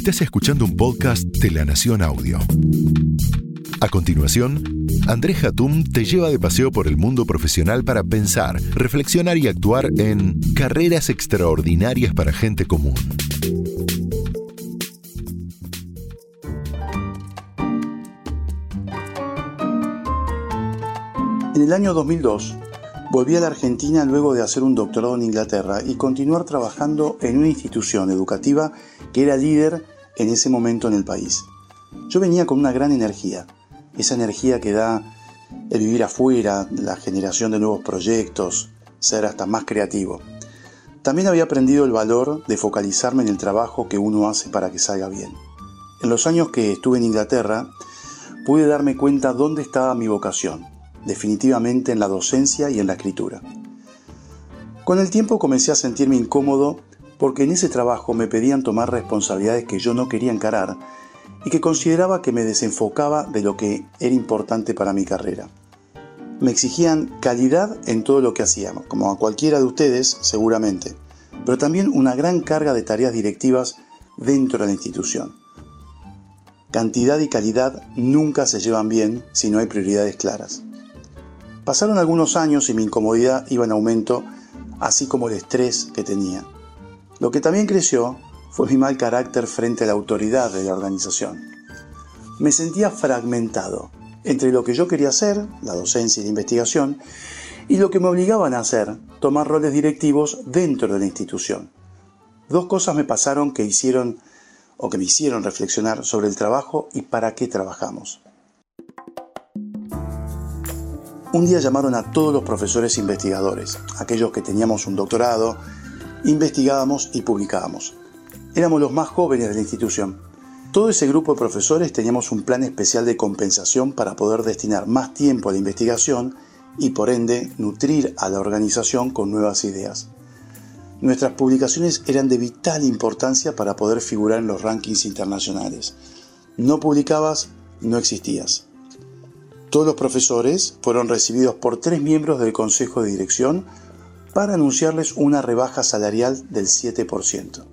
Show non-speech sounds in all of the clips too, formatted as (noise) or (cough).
Estás escuchando un podcast de La Nación Audio. A continuación, Andrés Hatum te lleva de paseo por el mundo profesional para pensar, reflexionar y actuar en carreras extraordinarias para gente común. En el año 2002, volví a la Argentina luego de hacer un doctorado en Inglaterra y continuar trabajando en una institución educativa que era líder en ese momento en el país. Yo venía con una gran energía, esa energía que da el vivir afuera, la generación de nuevos proyectos, ser hasta más creativo. También había aprendido el valor de focalizarme en el trabajo que uno hace para que salga bien. En los años que estuve en Inglaterra, pude darme cuenta dónde estaba mi vocación, definitivamente en la docencia y en la escritura. Con el tiempo comencé a sentirme incómodo porque en ese trabajo me pedían tomar responsabilidades que yo no quería encarar y que consideraba que me desenfocaba de lo que era importante para mi carrera. Me exigían calidad en todo lo que hacíamos, como a cualquiera de ustedes seguramente, pero también una gran carga de tareas directivas dentro de la institución. Cantidad y calidad nunca se llevan bien si no hay prioridades claras. Pasaron algunos años y mi incomodidad iba en aumento, así como el estrés que tenía. Lo que también creció fue mi mal carácter frente a la autoridad de la organización. Me sentía fragmentado entre lo que yo quería hacer, la docencia y la investigación, y lo que me obligaban a hacer, tomar roles directivos dentro de la institución. Dos cosas me pasaron que hicieron o que me hicieron reflexionar sobre el trabajo y para qué trabajamos. Un día llamaron a todos los profesores investigadores, aquellos que teníamos un doctorado, investigábamos y publicábamos. Éramos los más jóvenes de la institución. Todo ese grupo de profesores teníamos un plan especial de compensación para poder destinar más tiempo a la investigación y por ende nutrir a la organización con nuevas ideas. Nuestras publicaciones eran de vital importancia para poder figurar en los rankings internacionales. No publicabas, no existías. Todos los profesores fueron recibidos por tres miembros del Consejo de Dirección para anunciarles una rebaja salarial del 7%.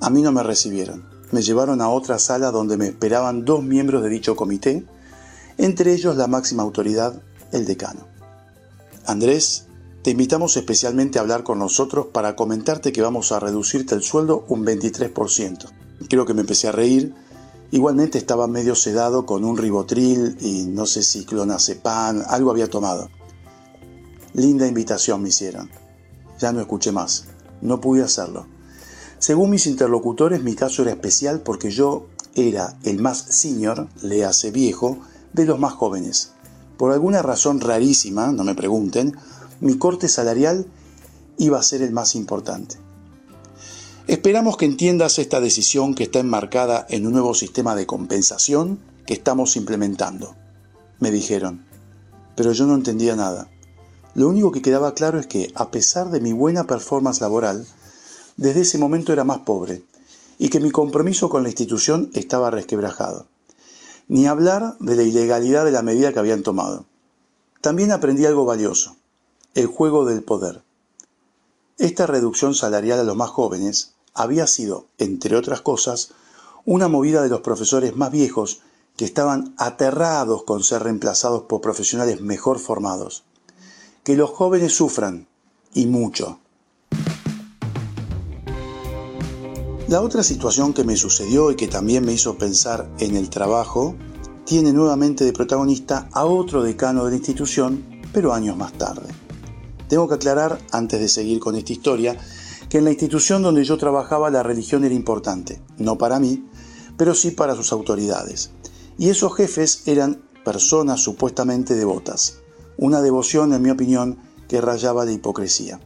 A mí no me recibieron. Me llevaron a otra sala donde me esperaban dos miembros de dicho comité, entre ellos la máxima autoridad, el decano. Andrés, te invitamos especialmente a hablar con nosotros para comentarte que vamos a reducirte el sueldo un 23%. Creo que me empecé a reír. Igualmente estaba medio sedado con un ribotril y no sé si clonazepam, algo había tomado. Linda invitación me hicieron. Ya no escuché más. No pude hacerlo. Según mis interlocutores, mi caso era especial porque yo era el más senior, le hace viejo, de los más jóvenes. Por alguna razón rarísima, no me pregunten, mi corte salarial iba a ser el más importante. Esperamos que entiendas esta decisión que está enmarcada en un nuevo sistema de compensación que estamos implementando, me dijeron. Pero yo no entendía nada. Lo único que quedaba claro es que, a pesar de mi buena performance laboral, desde ese momento era más pobre y que mi compromiso con la institución estaba resquebrajado. Ni hablar de la ilegalidad de la medida que habían tomado. También aprendí algo valioso, el juego del poder. Esta reducción salarial a los más jóvenes había sido, entre otras cosas, una movida de los profesores más viejos que estaban aterrados con ser reemplazados por profesionales mejor formados. Que los jóvenes sufran, y mucho, La otra situación que me sucedió y que también me hizo pensar en el trabajo tiene nuevamente de protagonista a otro decano de la institución, pero años más tarde. Tengo que aclarar, antes de seguir con esta historia, que en la institución donde yo trabajaba la religión era importante, no para mí, pero sí para sus autoridades. Y esos jefes eran personas supuestamente devotas, una devoción, en mi opinión, que rayaba de hipocresía.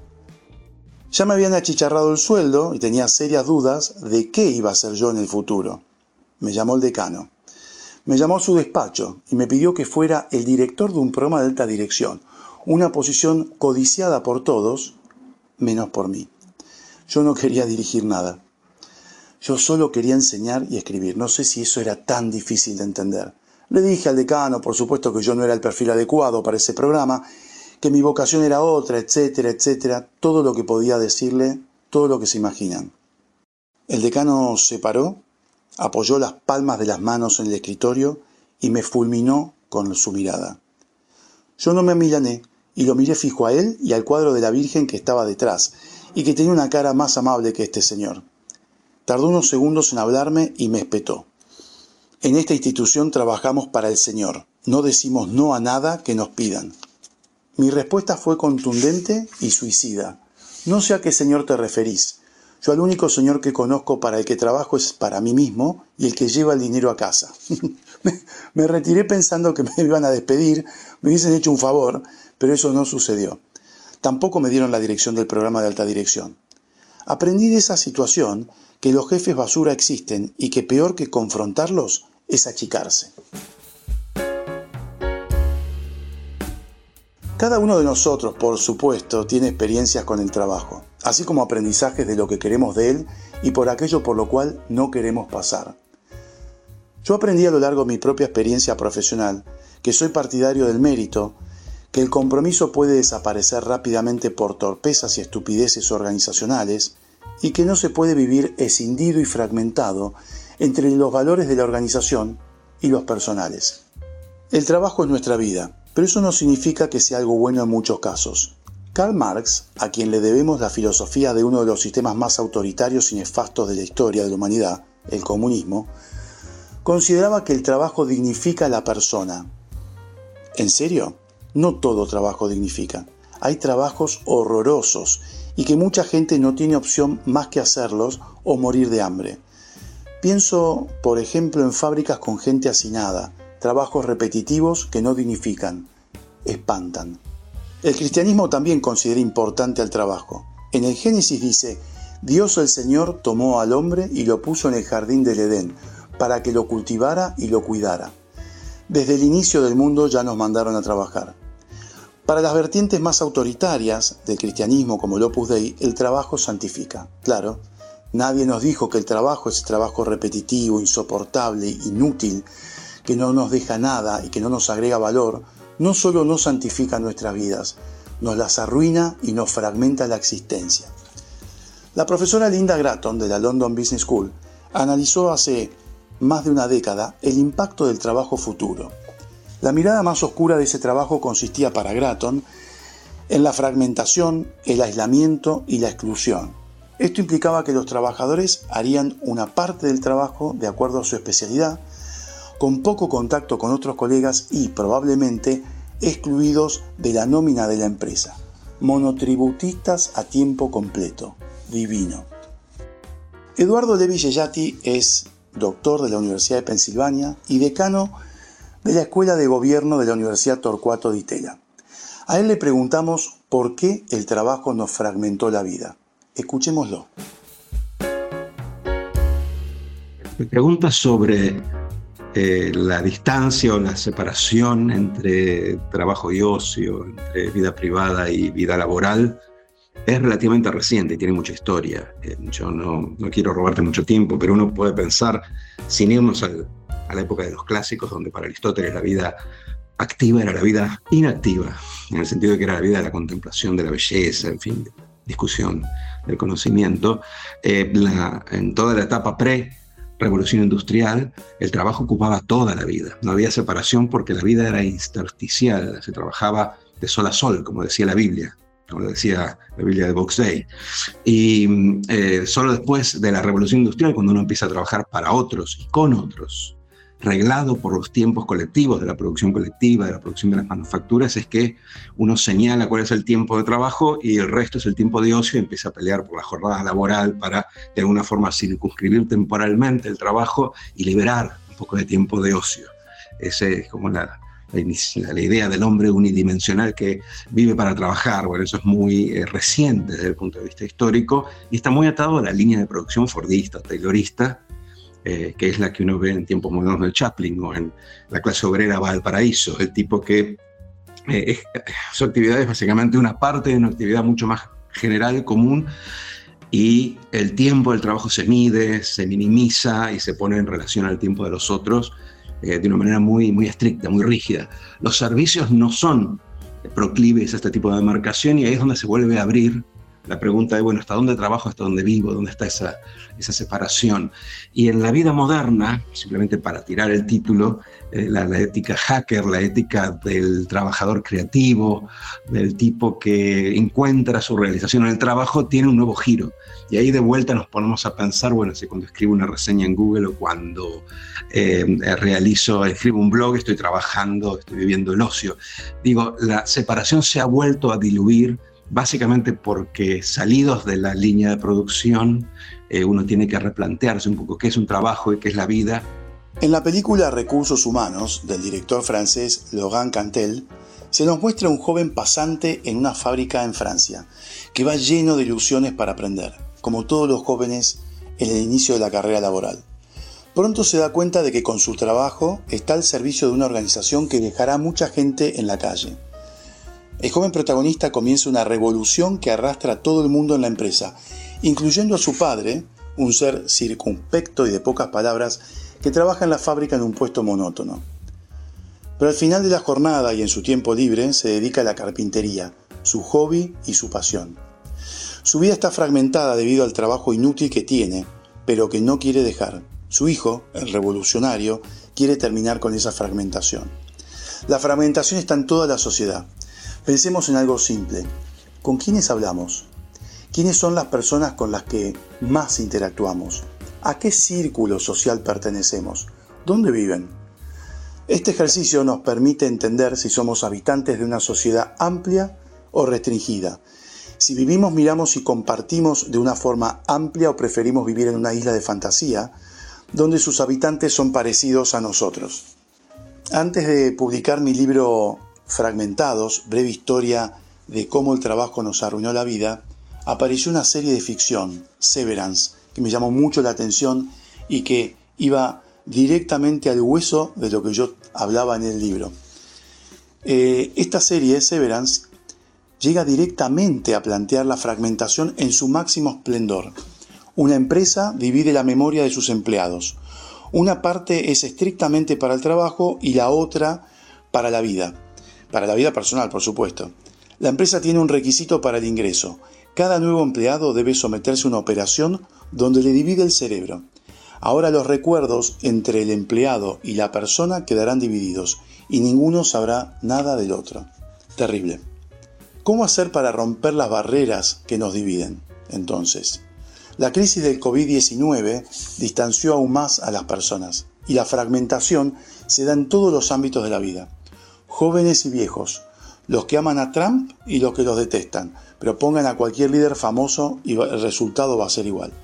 Ya me habían achicharrado el sueldo y tenía serias dudas de qué iba a ser yo en el futuro. Me llamó el decano. Me llamó a su despacho y me pidió que fuera el director de un programa de alta dirección, una posición codiciada por todos, menos por mí. Yo no quería dirigir nada. Yo solo quería enseñar y escribir. No sé si eso era tan difícil de entender. Le dije al decano, por supuesto, que yo no era el perfil adecuado para ese programa que mi vocación era otra, etcétera, etcétera, todo lo que podía decirle, todo lo que se imaginan. El decano se paró, apoyó las palmas de las manos en el escritorio y me fulminó con su mirada. Yo no me amilané y lo miré fijo a él y al cuadro de la Virgen que estaba detrás y que tenía una cara más amable que este señor. Tardó unos segundos en hablarme y me espetó. En esta institución trabajamos para el Señor. No decimos no a nada que nos pidan. Mi respuesta fue contundente y suicida. No sé a qué Señor te referís. Yo al único Señor que conozco para el que trabajo es para mí mismo y el que lleva el dinero a casa. (laughs) me, retiré pensando que me iban a despedir, me hubiesen hecho un favor, pero eso no sucedió. Tampoco me dieron la dirección del programa de alta dirección. Aprendí de esa situación que los jefes basura existen y que peor que confrontarlos es achicarse. Cada uno de nosotros, por supuesto, tiene experiencias con el trabajo, así como aprendizajes de lo que queremos de él y por aquello por lo cual no queremos pasar. Yo aprendí a lo largo de mi propia experiencia profesional que soy partidario del mérito, que el compromiso puede desaparecer rápidamente por torpezas y estupideces organizacionales y que no se puede vivir escindido y fragmentado entre los valores de la organización y los personales. El trabajo es nuestra vida, pero eso no significa que sea algo bueno en muchos casos. Karl Marx, a quien le debemos la filosofía de uno de los sistemas más autoritarios y nefastos de la historia de la humanidad, el comunismo, consideraba que el trabajo dignifica a la persona. ¿En serio? No todo trabajo dignifica. Hay trabajos horrorosos y que mucha gente no tiene opción más que hacerlos o morir de hambre. Pienso, por ejemplo, en fábricas con gente hacinada, trabajos repetitivos que no dignifican, espantan. El cristianismo también considera importante al trabajo. En el Génesis dice, Dios el Señor tomó al hombre y lo puso en el jardín del Edén, para que lo cultivara y lo cuidara. Desde el inicio del mundo ya nos mandaron a trabajar. Para las vertientes más autoritarias del cristianismo como el Opus Dei, el trabajo santifica. Claro, Nadie nos dijo que el trabajo es trabajo repetitivo, insoportable, inútil, que no nos deja nada y que no nos agrega valor, no solo no santifica nuestras vidas, nos las arruina y nos fragmenta la existencia. La profesora Linda Gratton de la London Business School analizó hace más de una década el impacto del trabajo futuro. La mirada más oscura de ese trabajo consistía para Gratton en la fragmentación, el aislamiento y la exclusión esto implicaba que los trabajadores harían una parte del trabajo de acuerdo a su especialidad, con poco contacto con otros colegas y probablemente excluidos de la nómina de la empresa. Monotributistas a tiempo completo. Divino. Eduardo Levi Yeyati es doctor de la Universidad de Pensilvania y decano de la Escuela de Gobierno de la Universidad Torcuato Di Tella. A él le preguntamos por qué el trabajo nos fragmentó la vida. Escuchémoslo. Me pregunta sobre eh, la distancia o la separación entre trabajo y ocio, entre vida privada y vida laboral, es relativamente reciente y tiene mucha historia. Eh, yo no, no, quiero robarte mucho tiempo, pero uno puede pensar, sin irnos a la época de los clásicos, donde para Aristóteles la vida activa era la vida inactiva, en el sentido de que era la vida de la contemplación de la belleza, en fin, discusión del conocimiento, eh, en toda la etapa pre-revolución industrial, el trabajo ocupaba toda la vida. No había separación porque la vida era intersticial, se trabajaba de sol a sol, como decía la Biblia, como decía la Biblia de Box Day. Y eh, solo después de la revolución industrial, cuando uno empieza a trabajar para otros y con otros, reglado por los tiempos colectivos de la producción colectiva, de la producción de las manufacturas, es que uno señala cuál es el tiempo de trabajo y el resto es el tiempo de ocio y empieza a pelear por la jornada laboral para de alguna forma circunscribir temporalmente el trabajo y liberar un poco de tiempo de ocio. Esa es como la, la, idea del hombre unidimensional que vive para trabajar. Bueno, eso es muy eh, reciente desde el punto de vista histórico y está muy atado a la línea de producción fordista, taylorista, eh, que es la que uno ve en tiempos modernos del Chaplin o en La clase obrera va al paraíso, el tipo que eh, su actividad es básicamente una parte de una actividad mucho más general, común, y el tiempo del trabajo se mide, se minimiza y se pone en relación al tiempo de los otros eh, de una manera muy, muy estricta, muy rígida. Los servicios no son proclives a este tipo de demarcación y ahí es donde se vuelve a abrir la pregunta de, bueno, ¿hasta dónde trabajo, hasta dónde vivo? ¿Dónde está esa, esa separación? Y en la vida moderna, simplemente para tirar el título, eh, la, ética hacker, la ética del trabajador creativo, del tipo que encuentra su realización en el trabajo, tiene un nuevo giro. Y ahí de vuelta nos ponemos a pensar, bueno, si cuando escribo una reseña en Google o cuando eh, realizo, escribo un blog, estoy trabajando, estoy viviendo el ocio. Digo, la separación se ha vuelto a diluir básicamente porque salidos de la línea de producción, eh, uno tiene que replantearse un poco qué es un trabajo y qué es la vida. En la película Recursos Humanos del director francés Laurent Cantel, se nos muestra un joven pasante en una fábrica en Francia, que va lleno de ilusiones para aprender, como todos los jóvenes en el inicio de la carrera laboral. Pronto se da cuenta de que con su trabajo está al servicio de una organización que dejará mucha gente en la calle. El joven protagonista comienza una revolución que arrastra a todo el mundo en la empresa, incluyendo a su padre, un ser circunspecto y de pocas palabras, que trabaja en la fábrica en un puesto monótono. Pero al final de la jornada y en su tiempo libre se dedica a la carpintería, su hobby y su pasión. Su vida está fragmentada debido al trabajo inútil que tiene, pero que no quiere dejar. Su hijo, el revolucionario, quiere terminar con esa fragmentación. La fragmentación está en toda la sociedad. Pensemos en algo simple. ¿Con quiénes hablamos? ¿Quiénes son las personas con las que más interactuamos? ¿A qué círculo social pertenecemos? ¿Dónde viven? Este ejercicio nos permite entender si somos habitantes de una sociedad amplia o restringida. Si vivimos, miramos y compartimos de una forma amplia o preferimos vivir en una isla de fantasía, donde sus habitantes son parecidos a nosotros. Antes de publicar mi libro Fragmentados, breve historia de cómo el trabajo nos arruinó la vida, apareció una serie de ficción, Severance, que me llamó mucho la atención y que iba directamente al hueso de lo que yo hablaba en el libro. Eh, esta serie, Severance, llega directamente a plantear la fragmentación en su máximo esplendor. Una empresa divide la memoria de sus empleados. Una parte es estrictamente para el trabajo y la otra para la vida para la vida personal, por supuesto. La empresa tiene un requisito para el ingreso. Cada nuevo empleado debe someterse a una operación donde le divide el cerebro. Ahora los recuerdos entre el empleado y la persona quedarán divididos y ninguno sabrá nada del otro. Terrible. ¿Cómo hacer para romper las barreras que nos dividen? Entonces, la crisis del COVID-19 distanció aún más a las personas y la fragmentación se da en todos los ámbitos de la vida jóvenes y viejos, los que aman a Trump y los que los detestan, pero pongan a cualquier líder famoso y el resultado va a ser igual.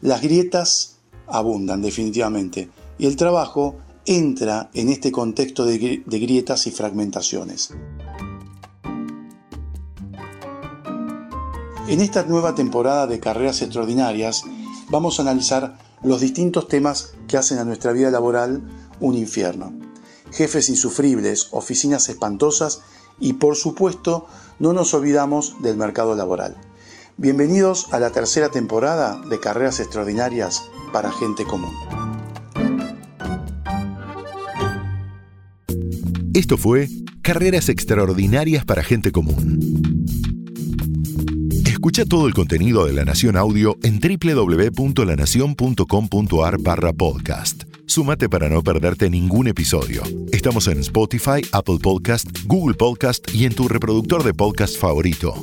Las grietas abundan definitivamente y el trabajo entra en este contexto de, grietas y fragmentaciones. En esta nueva temporada de Carreras Extraordinarias vamos a analizar los distintos temas que hacen a nuestra vida laboral un infierno jefes insufribles, oficinas espantosas y por supuesto no nos olvidamos del mercado laboral. Bienvenidos a la tercera temporada de Carreras Extraordinarias para Gente Común. Esto fue Carreras Extraordinarias para Gente Común. Escucha todo el contenido de La Nación Audio en www.lanacion.com.ar barra podcast. Súmate para no perderte ningún episodio. Estamos en Spotify, Apple Podcast, Google Podcast y en tu reproductor de podcast favorito.